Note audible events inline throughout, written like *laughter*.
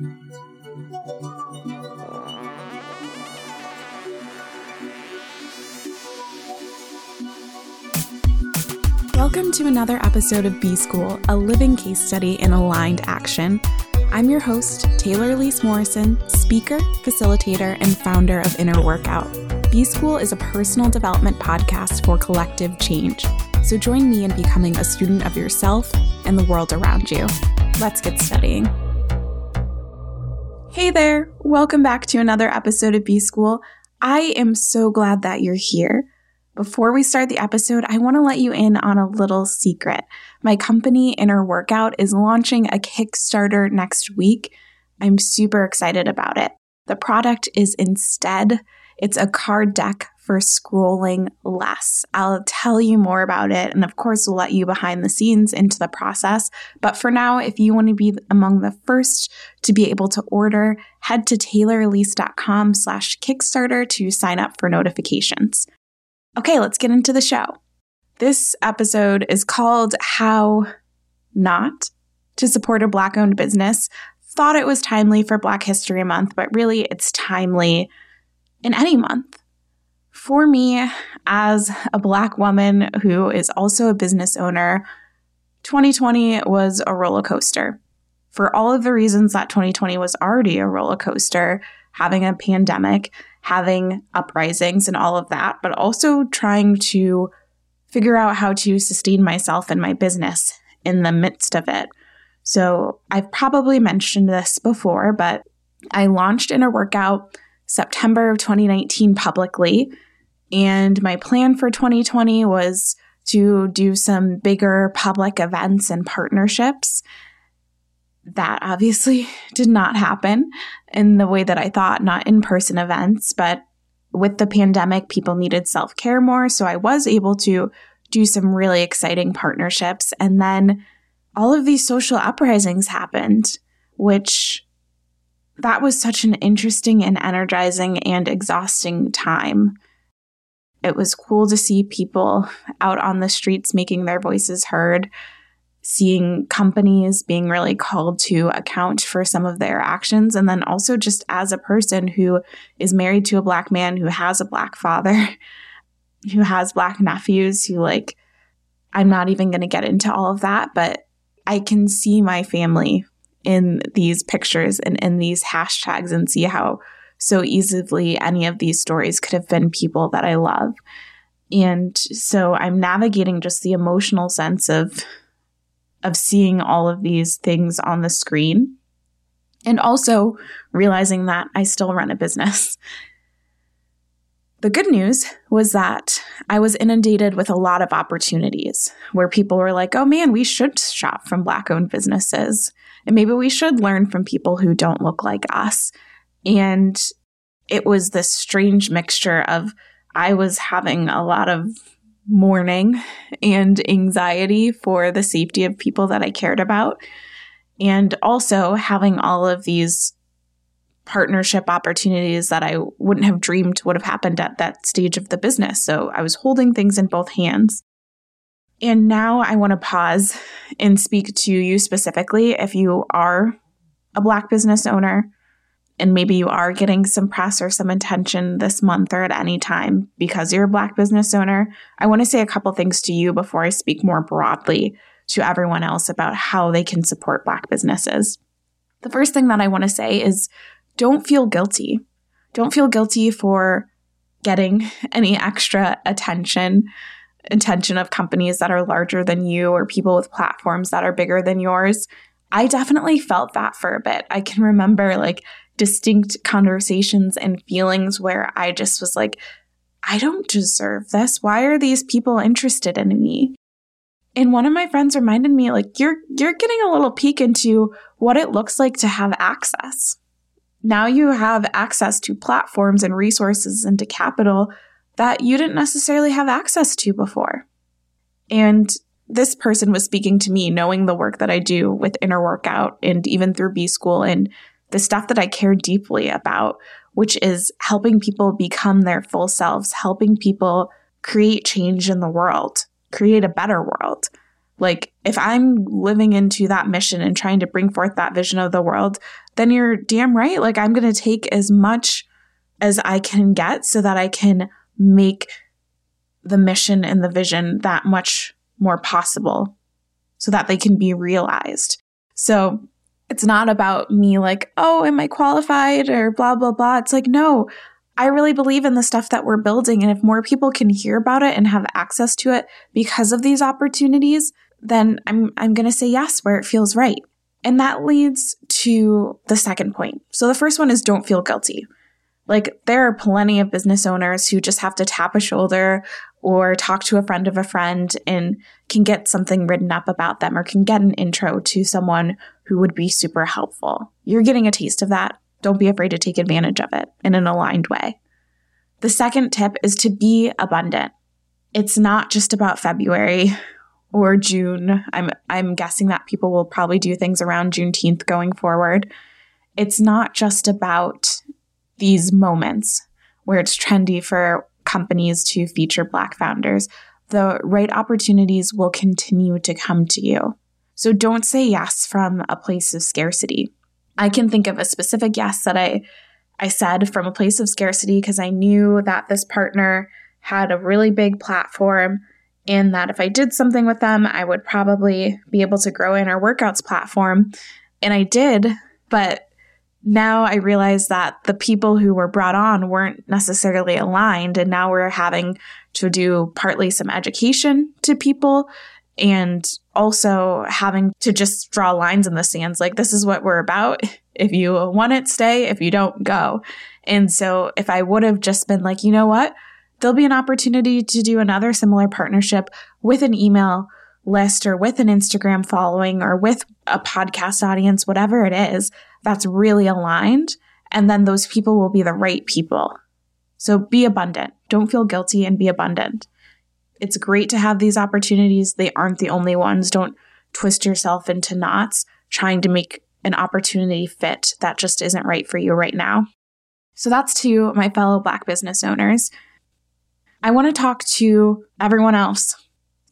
Welcome to another episode of B School, a living case study in aligned action. I'm your host, Taylor Elyse Morrison, speaker, facilitator, and founder of Inner Workout. B School is a personal development podcast for collective change. So join me in becoming a student of yourself and the world around you. Let's get studying. Hey there, welcome back to another episode of B School. I am so glad that you're here. Before we start the episode, I want to let you in on a little secret. My company, Inner Workout, is launching a Kickstarter next week. I'm super excited about it. The product is Instead. It's a card deck for scrolling less. I'll tell you more about it, and of course, we'll let you behind the scenes into the process. But for now, if you want to be among the first to be able to order, head to taylorelyse.com slash Kickstarter to sign up for notifications. Okay, let's get into the show. This episode is called How Not to Support a Black Owned Business. Thought it was timely for Black History Month, but really it's timely in any month. For me, as a Black woman who is also a business owner, 2020 was a roller coaster. For all of the reasons that 2020 was already a roller coaster, having a pandemic, having uprisings and all of that, but also trying to figure out how to sustain myself and my business in the midst of it. So I've probably mentioned this before, but I launched Inner Workout September of 2019 publicly. And my plan for 2020 was to do some bigger public events and partnerships that obviously *laughs* did not happen in the way that I thought, not in person events, but with the pandemic, people needed self care more. So I was able to do some really exciting partnerships. And then all of these social uprisings happened, which that was such an interesting and energizing and exhausting time. It was cool to see people out on the streets making their voices heard seeing companies being really called to account for some of their actions. And then also, just as a person who is married to a black man who has a black father, *laughs* who has black nephews, who, like, I'm not even going to get into all of that, but I can see my family in these pictures and in these hashtags and see how so easily any of these stories could have been people that I love. And so I'm navigating just the emotional sense of of seeing all of these things on the screen and also realizing that I still run a business. The good news was that I was inundated with a lot of opportunities where people were like, oh man, we should shop from Black owned businesses. And maybe we should learn from people who don't look like us. And it was this strange mixture of I was having a lot of mourning and anxiety for the safety of people that I cared about. And also having all of these partnership opportunities that I wouldn't have dreamed would have happened at that stage of the business. So I was holding things in both hands. And now I want to pause and speak to you specifically if you are a Black business owner and maybe you are getting some press or some attention this month or at any time because you're a Black business owner, I want to say a couple things to you before I speak more broadly to everyone else about how they can support Black businesses. The first thing that I want to say is don't feel guilty. Don't feel guilty for getting *laughs* any extra attention attention of companies that are larger than you or people with platforms that are bigger than yours. I definitely felt that for a bit. I can remember like distinct conversations and feelings where I just was like, I don't deserve this. Why are these people interested in me? And one of my friends reminded me like you're you're getting a little peek into what it looks like to have access. Now you have access to platforms and resources and to capital that you didn't necessarily have access to before. And this person was speaking to me knowing the work that I do with inner workout and even through B school and the stuff that I care deeply about, which is helping people become their full selves, helping people create change in the world, create a better world. Like, if I'm living into that mission and trying to bring forth that vision of the world, then you're damn right. Like, I'm going to take as much as I can get so that I can make the mission and the vision that much more possible so that they can be realized. So it's not about me like, oh, am I qualified or blah, blah, blah. It's like, no, I really believe in the stuff that we're building. And if more people can hear about it and have access to it because of these opportunities, then I'm, I'm going to say yes where it feels right. And that leads to the second point. So the first one is don't feel guilty. Like there are plenty of business owners who just have to tap a shoulder or talk to a friend of a friend and can get something written up about them or can get an intro to someone who would be super helpful. You're getting a taste of that. Don't be afraid to take advantage of it in an aligned way. The second tip is to be abundant. It's not just about February or June. I'm I'm guessing that people will probably do things around Juneteenth going forward. It's not just about these moments where it's trendy for companies to feature Black founders. The right opportunities will continue to come to you. So don't say yes from a place of scarcity. I can think of a specific yes that I I said from a place of scarcity because I knew that this partner had a really big platform and that if I did something with them, I would probably be able to grow Inner Workout's platform. And I did, but now I realize that the people who were brought on weren't necessarily aligned. And now we're having to do partly some education to people and also having to just draw lines in the sands. Like, this is what we're about. If you want it, stay. If you don't, go. And so if I would have just been like, you know what? There'll be an opportunity to do another similar partnership with an email list or with an Instagram following or with a podcast audience, whatever it is that's really aligned. And then those people will be the right people. So be abundant. Don't feel guilty and be abundant. It's great to have these opportunities. They aren't the only ones. Don't twist yourself into knots trying to make an opportunity fit that just isn't right for you right now. So that's to my fellow Black business owners. I want to talk to everyone else.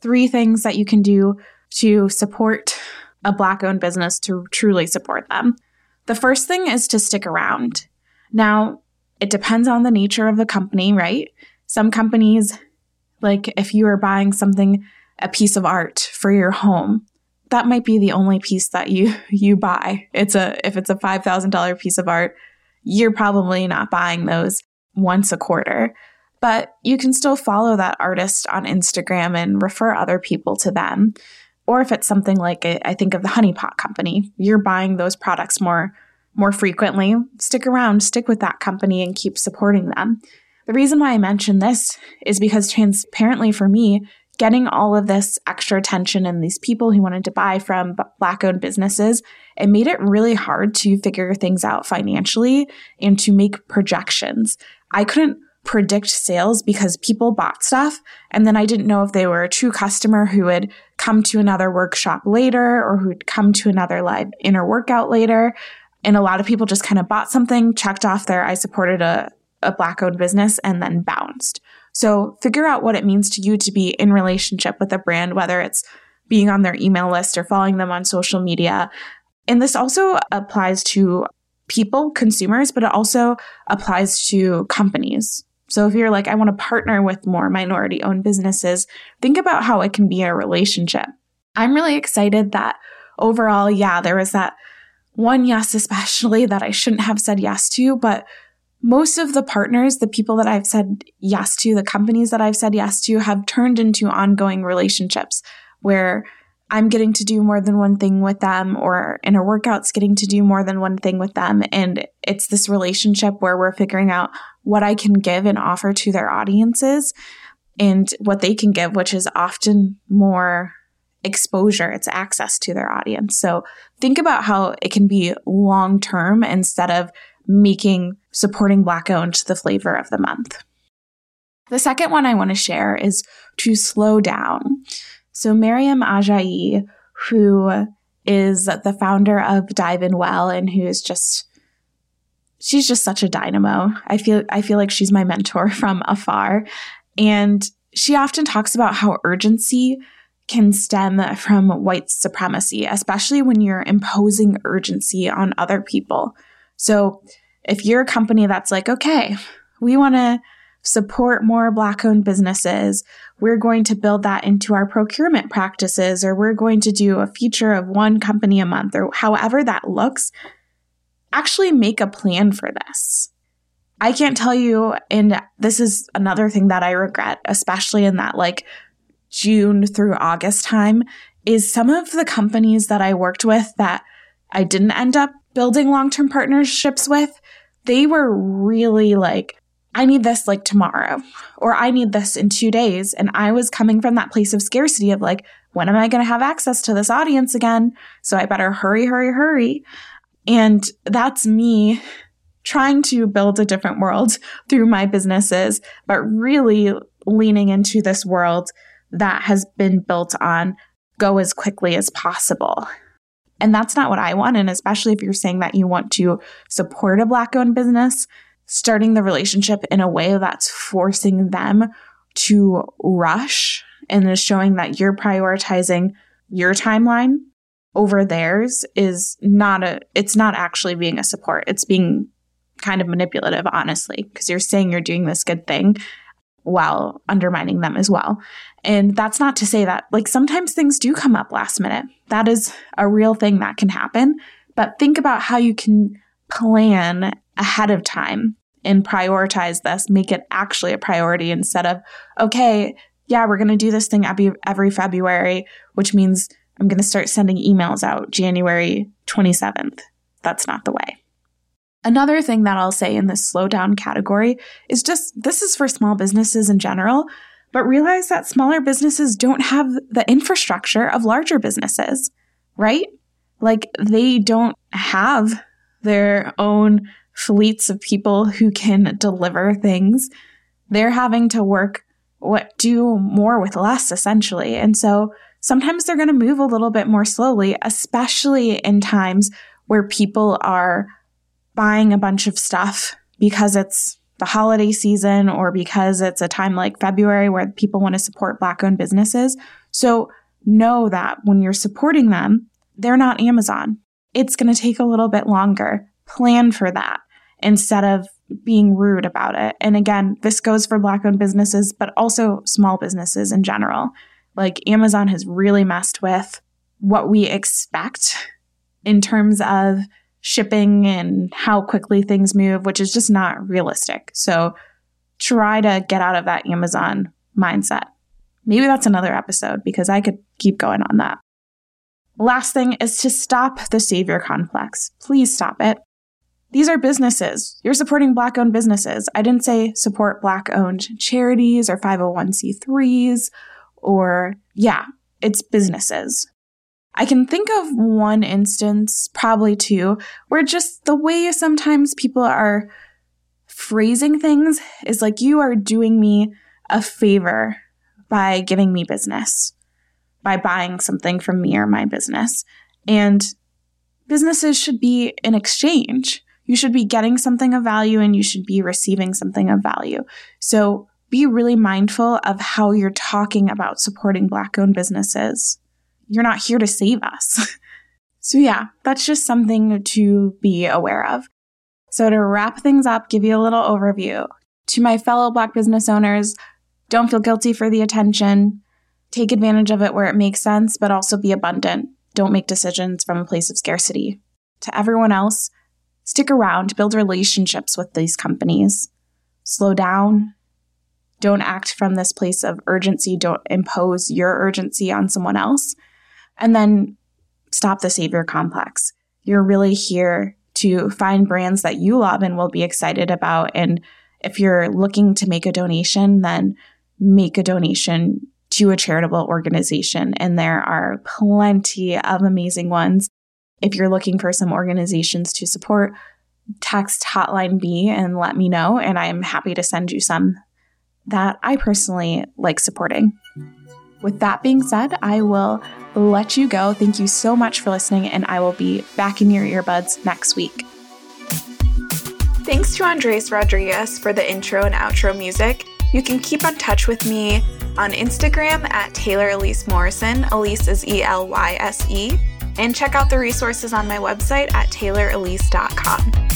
Three things that you can do to support a Black owned business to truly support them. The first thing is to stick around. Now, it depends on the nature of the company, right? Some companies, like if you are buying something, a piece of art for your home, that might be the only piece that you *laughs* you buy. It's a if it's a $5,000 piece of art, you're probably not buying those once a quarter. But you can still follow that artist on Instagram and refer other people to them. Or if it's something like I think of the Honey Pot Company, you're buying those products more more frequently, stick around, stick with that company and keep supporting them. The reason why I mention this is because transparently for me, getting all of this extra attention and these people who wanted to buy from black owned businesses, it made it really hard to figure things out financially and to make projections. I couldn't predict sales because people bought stuff and then I didn't know if they were a true customer who would come to another workshop later or who'd come to another live inner workout later. And a lot of people just kind of bought something, checked off there, I supported a, a black owned business and then bounced. So figure out what it means to you to be in relationship with a brand, whether it's being on their email list or following them on social media. And this also applies to people, consumers, but it also applies to companies. So if you're like, I want to partner with more minority owned businesses, think about how it can be a relationship. I'm really excited that overall, yeah, there was that one yes, especially that I shouldn't have said yes to, but most of the partners, the people that I've said yes to, the companies that I've said yes to have turned into ongoing relationships where I'm getting to do more than one thing with them, or Inner Workouts getting to do more than one thing with them. And it's this relationship where we're figuring out what I can give and offer to their audiences and what they can give, which is often more exposure, it's access to their audience. So think about how it can be long term instead of making supporting Black owned the flavor of the month. The second one I want to share is to slow down. So Mariam Ajayi, who is the founder of Dive In Well and who is just she's just such a dynamo. I feel I feel like she's my mentor *laughs* from afar. And she often talks about how urgency can stem from white supremacy, especially when you're imposing urgency on other people. So if you're a company that's like, okay, we want to support more Black owned businesses, we're going to build that into our procurement practices, or we're going to do a feature of one company a month, or however that looks, actually make a plan for this. I can't tell you, and this is another thing that I regret, especially in that like June through August time, is some of the companies that I worked with that I didn't end up building long term partnerships with, they were really like, I need this like tomorrow, or I need this in two days. And I was coming from that place of scarcity of like, when am I going to have access to this audience again? So I better hurry, hurry, hurry. And that's me trying to build a different world *laughs* through my businesses, but really leaning into this world that has been built on go as quickly as possible. And that's not what I want. And especially if you're saying that you want to support a Black owned business, starting the relationship in a way that's forcing them to rush and is showing that you're prioritizing your timeline over theirs is not a, it's not actually being a support. It's being kind of manipulative, honestly, because you're saying you're doing this good thing while undermining them as well. And that's not to say that, like, sometimes things do come up last minute. That is a real thing that can happen. But think about how you can plan ahead of time and prioritize this, make it actually a priority instead of, okay, yeah, we're going to do this thing every, every February, which means I'm going to start sending emails out January 27th. That's not the way. Another thing that I'll say in this slowdown category is just this is for small businesses in general, but realize that smaller businesses don't have the infrastructure of larger businesses, right? Like they don't have their own fleets of people who can deliver things. They're having to work what do more with less essentially. And so sometimes they're going to move a little bit more slowly, especially in times where people are buying a bunch of stuff because it's the holiday season or because it's a time like February where people want to support Black owned businesses. So know that when you're supporting them, they're not Amazon. It's going to take a little bit longer. Plan for that instead of being rude about it. And again, this goes for Black owned businesses, but also small businesses in general. Like Amazon has really messed with what we expect in terms of shipping and how quickly things move, which is just not realistic. So try to get out of that Amazon mindset. Maybe that's another episode because I could keep going on that. Last thing is to stop the savior complex. Please stop it. These are businesses. You're supporting Black owned businesses. I didn't say support Black owned charities or 501c3s or, yeah, it's businesses. I can think of one instance, probably two, where just the way sometimes people are phrasing things is like, you are doing me a favor by giving me business, by buying something from me or my business. And businesses should be an exchange. You should be getting something of value and you should be receiving something of value. So be really mindful of how you're talking about supporting Black owned businesses you're not here to save us. *laughs* so, yeah, that's just something to be aware of. So, to wrap things up, give you a little overview. To my fellow Black business owners, don't feel guilty for the attention. Take advantage of it where it makes sense, but also be abundant. Don't make decisions from a place of scarcity. To everyone else, stick around, build relationships with these companies. Slow down. Don't act from this place of urgency. Don't impose your urgency on someone else. And then stop the savior complex. You're really here to find brands that you love and will be excited about. And if you're looking to make a donation, then make a donation to a charitable organization. And there are plenty of amazing ones. If you're looking for some organizations to support, text Hotline B and let me know. And I'm happy to send you some that I personally like supporting. With that being said, I will let you go. Thank you so much for listening, and I will be back in your earbuds next week. Thanks to Andres Rodriguez for the intro and outro music. You can keep in touch with me on Instagram at Taylor Elyse Morrison. Elyse is E L Y S E. And check out the resources on my website at taylorelyse.com.